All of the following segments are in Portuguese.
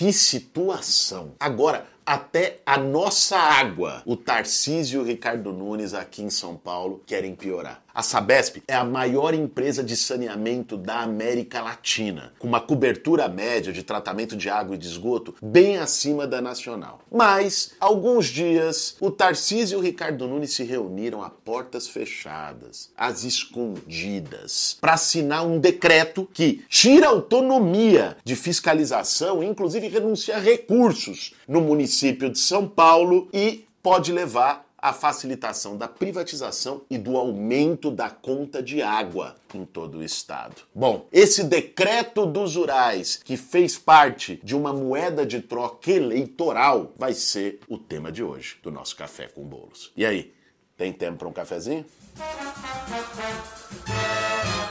Que situação. Agora, até a nossa água, o Tarcísio e o Ricardo Nunes aqui em São Paulo querem piorar. A Sabesp é a maior empresa de saneamento da América Latina, com uma cobertura média de tratamento de água e de esgoto bem acima da nacional. Mas, alguns dias, o Tarcísio e o Ricardo Nunes se reuniram a portas fechadas, às escondidas, para assinar um decreto que tira autonomia de fiscalização e, inclusive, renuncia recursos no município de São Paulo e pode levar a facilitação da privatização e do aumento da conta de água em todo o estado. Bom, esse decreto dos Urais, que fez parte de uma moeda de troca eleitoral, vai ser o tema de hoje do nosso Café com Bolos. E aí, tem tempo para um cafezinho?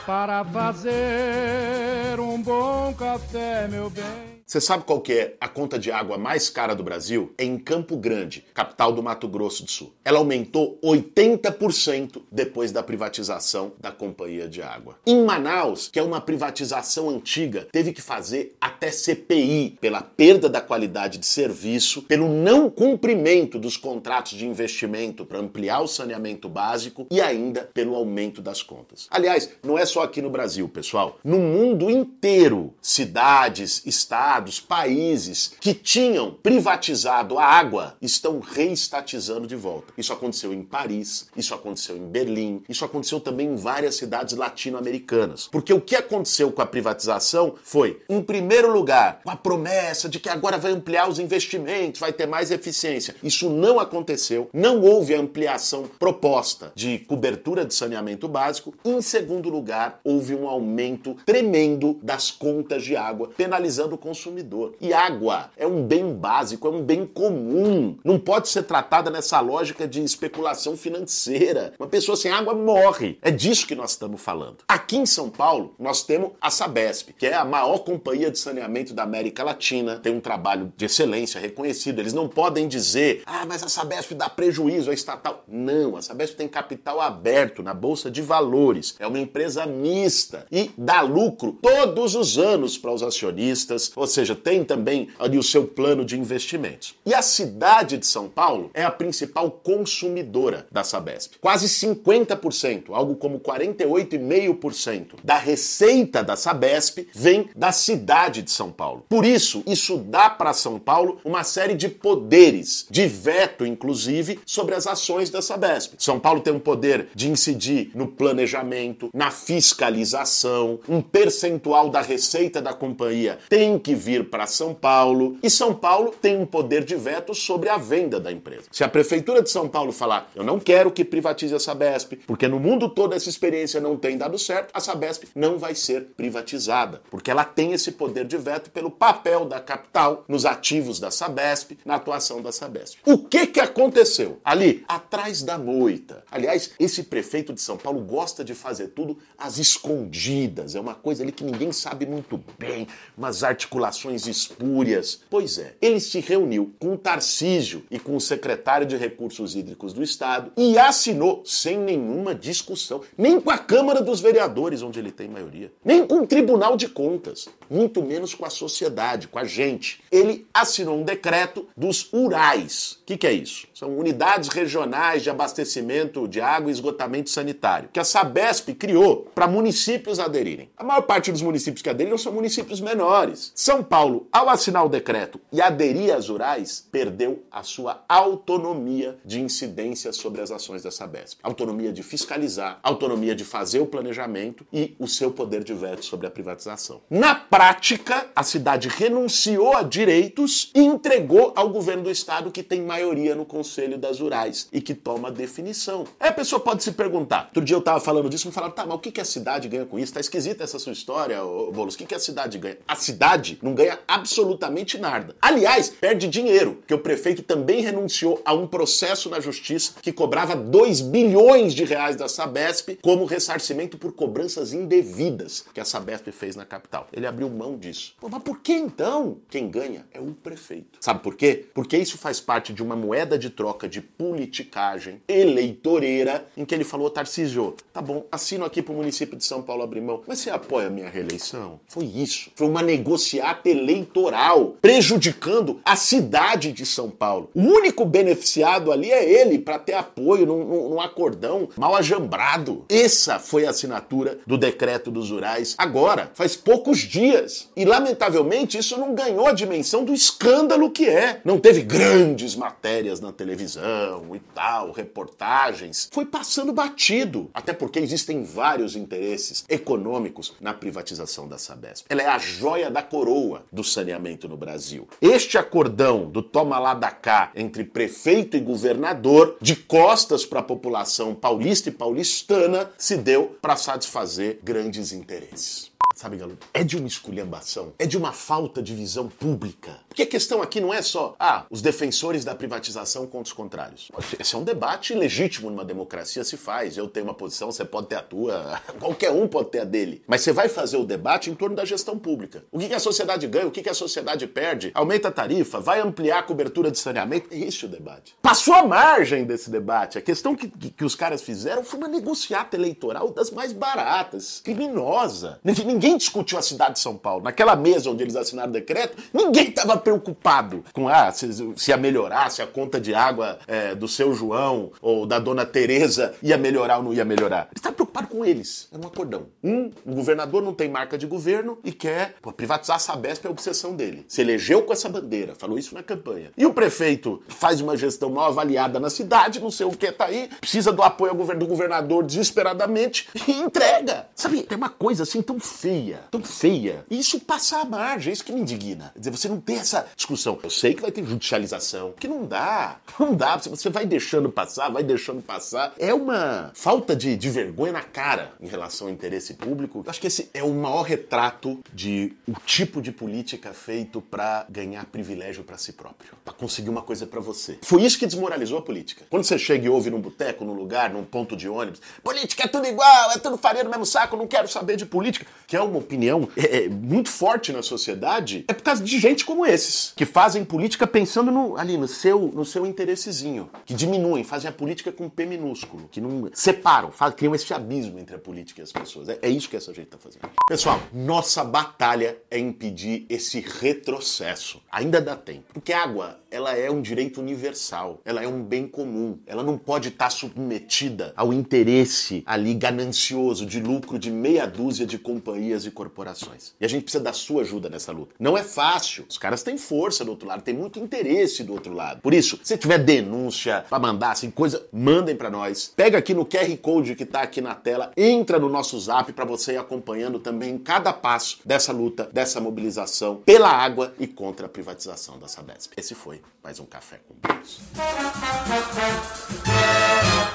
Para fazer um bom café, meu bem. Você sabe qual que é a conta de água mais cara do Brasil? É em Campo Grande, capital do Mato Grosso do Sul. Ela aumentou 80% depois da privatização da Companhia de Água. Em Manaus, que é uma privatização antiga, teve que fazer até CPI pela perda da qualidade de serviço, pelo não cumprimento dos contratos de investimento para ampliar o saneamento básico e ainda pelo aumento das contas. Aliás, não é só aqui no Brasil, pessoal. No mundo inteiro, cidades, estados, estados, países que tinham privatizado a água estão reestatizando de volta. Isso aconteceu em Paris, isso aconteceu em Berlim, isso aconteceu também em várias cidades latino-americanas. Porque o que aconteceu com a privatização foi, em primeiro lugar, a promessa de que agora vai ampliar os investimentos, vai ter mais eficiência. Isso não aconteceu, não houve a ampliação proposta de cobertura de saneamento básico. Em segundo lugar, houve um aumento tremendo das contas de água, penalizando o consumidor consumidor. E água é um bem básico, é um bem comum. Não pode ser tratada nessa lógica de especulação financeira. Uma pessoa sem água morre. É disso que nós estamos falando. Aqui em São Paulo, nós temos a Sabesp, que é a maior companhia de saneamento da América Latina. Tem um trabalho de excelência reconhecido. Eles não podem dizer, ah, mas a Sabesp dá prejuízo à estatal. Não, a Sabesp tem capital aberto na Bolsa de Valores. É uma empresa mista e dá lucro todos os anos para os acionistas. Ou seja, tem também ali o seu plano de investimentos. E a cidade de São Paulo é a principal consumidora da Sabesp. Quase 50%, algo como 48,5% da receita da Sabesp vem da cidade de São Paulo. Por isso, isso dá para São Paulo uma série de poderes, de veto inclusive, sobre as ações da Sabesp. São Paulo tem um poder de incidir no planejamento, na fiscalização, um percentual da receita da companhia tem que vir para São Paulo e São Paulo tem um poder de veto sobre a venda da empresa. Se a prefeitura de São Paulo falar, eu não quero que privatize a Sabesp, porque no mundo todo essa experiência não tem dado certo, a Sabesp não vai ser privatizada, porque ela tem esse poder de veto pelo papel da capital nos ativos da Sabesp, na atuação da Sabesp. O que que aconteceu ali atrás da moita? Aliás, esse prefeito de São Paulo gosta de fazer tudo às escondidas, é uma coisa ali que ninguém sabe muito bem, umas articulações relações espúrias. Pois é, ele se reuniu com o Tarcísio e com o secretário de Recursos Hídricos do Estado e assinou sem nenhuma discussão, nem com a Câmara dos Vereadores, onde ele tem maioria, nem com o Tribunal de Contas, muito menos com a sociedade, com a gente. Ele assinou um decreto dos URAIS. O que, que é isso? São unidades regionais de abastecimento de água e esgotamento sanitário, que a Sabesp criou para municípios aderirem. A maior parte dos municípios que aderiram são municípios menores. São são Paulo, ao assinar o decreto e aderir às rurais, perdeu a sua autonomia de incidência sobre as ações da Sabesp. Autonomia de fiscalizar, autonomia de fazer o planejamento e o seu poder de veto sobre a privatização. Na prática, a cidade renunciou a direitos e entregou ao governo do estado que tem maioria no Conselho das Rurais e que toma definição. Aí a pessoa pode se perguntar. Outro dia eu estava falando disso me falaram, tá, mas o que a cidade ganha com isso? Tá esquisita essa sua história, Boulos. O que a cidade ganha? A cidade não ganha absolutamente nada. Aliás, perde dinheiro, porque o prefeito também renunciou a um processo na justiça que cobrava 2 bilhões de reais da Sabesp como ressarcimento por cobranças indevidas que a Sabesp fez na capital. Ele abriu mão disso. Pô, mas por que então? Quem ganha é o prefeito. Sabe por quê? Porque isso faz parte de uma moeda de troca de politicagem eleitoreira em que ele falou, Tarcísio, tá bom, assino aqui pro município de São Paulo abrir mão, mas você apoia a minha reeleição? Foi isso. Foi uma negociata eleitoral, prejudicando a cidade de São Paulo. O único beneficiado ali é ele, para ter apoio num, num acordão mal ajambrado. Essa foi a assinatura do decreto dos Urais agora, faz poucos dias. E lamentavelmente isso não ganhou a dimensão do escândalo que é. Não teve grandes matérias na televisão e tal, reportagens. Foi passando batido. Até porque existem vários interesses econômicos na privatização da Sabesp. Ela é a joia da coroa do saneamento no Brasil. Este acordão do toma lá da cá entre prefeito e governador, de costas para a população paulista e paulistana, se deu para satisfazer grandes interesses. Sabe, Galo? É de uma esculhambação, é de uma falta de visão pública. Porque a questão aqui não é só, ah, os defensores da privatização contra os contrários. Esse é um debate legítimo numa democracia, se faz. Eu tenho uma posição, você pode ter a tua, qualquer um pode ter a dele. Mas você vai fazer o debate em torno da gestão pública. O que, a sociedade ganha, o que, a sociedade perde? Aumenta a tarifa, vai ampliar a cobertura de saneamento? É o debate. Passou a margem desse debate. A questão que, que, que os caras fizeram foi uma negociata eleitoral das mais baratas, criminosa. Ninguém Ninguém discutiu a cidade de São Paulo. Naquela mesa onde eles assinaram o decreto, ninguém estava preocupado com ah, se, se, ia melhorar, se a conta de água é, do seu João ou da dona Tereza ia melhorar ou não ia melhorar. Eles estavam preocupados com eles. Era um acordão. Um, o governador não tem marca de governo e quer pô, privatizar a Sabesp, é a obsessão dele. Se elegeu com essa bandeira, falou isso na campanha. E o prefeito faz uma gestão mal avaliada na cidade, não sei o que tá aí, precisa do apoio do governador desesperadamente e entrega. Sabe, tem uma coisa assim tão feia feia, tão feia. E isso passa a margem, é isso que me indigna. Quer dizer, você não tem essa discussão. Eu sei que vai ter judicialização, que não dá, não dá. Você vai deixando passar, vai deixando passar. É uma falta de, de vergonha na cara em relação ao interesse público. Eu acho que esse é o maior retrato de o tipo de política feito para ganhar privilégio para si próprio, para conseguir uma coisa para você. Foi isso que desmoralizou a política. Quando você chega e ouve num boteco, num lugar, num ponto de ônibus, política é tudo igual, é tudo farinha no mesmo saco, não quero saber de política, que é uma opinião é, é, muito forte na sociedade, é por causa de gente como esses, que fazem política pensando no, ali no seu, no seu interessezinho, que diminuem, fazem a política com P minúsculo, que não separam, fazem, criam esse abismo entre a política e as pessoas. É, é isso que essa gente está fazendo. Pessoal, nossa batalha é impedir esse retrocesso. Ainda dá tempo. Porque água, ela é um direito universal, ela é um bem comum, ela não pode estar tá submetida ao interesse ali ganancioso de lucro de meia dúzia de companhias e corporações. E a gente precisa da sua ajuda nessa luta. Não é fácil. Os caras têm força do outro lado, tem muito interesse do outro lado. Por isso, se tiver denúncia para mandar, assim, coisa, mandem para nós. Pega aqui no QR Code que tá aqui na tela, entra no nosso zap para você ir acompanhando também cada passo dessa luta, dessa mobilização pela água e contra a privatização da Sabesp. Esse foi mais um Café com Deus.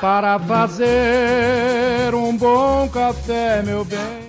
Para fazer um bom café, meu bem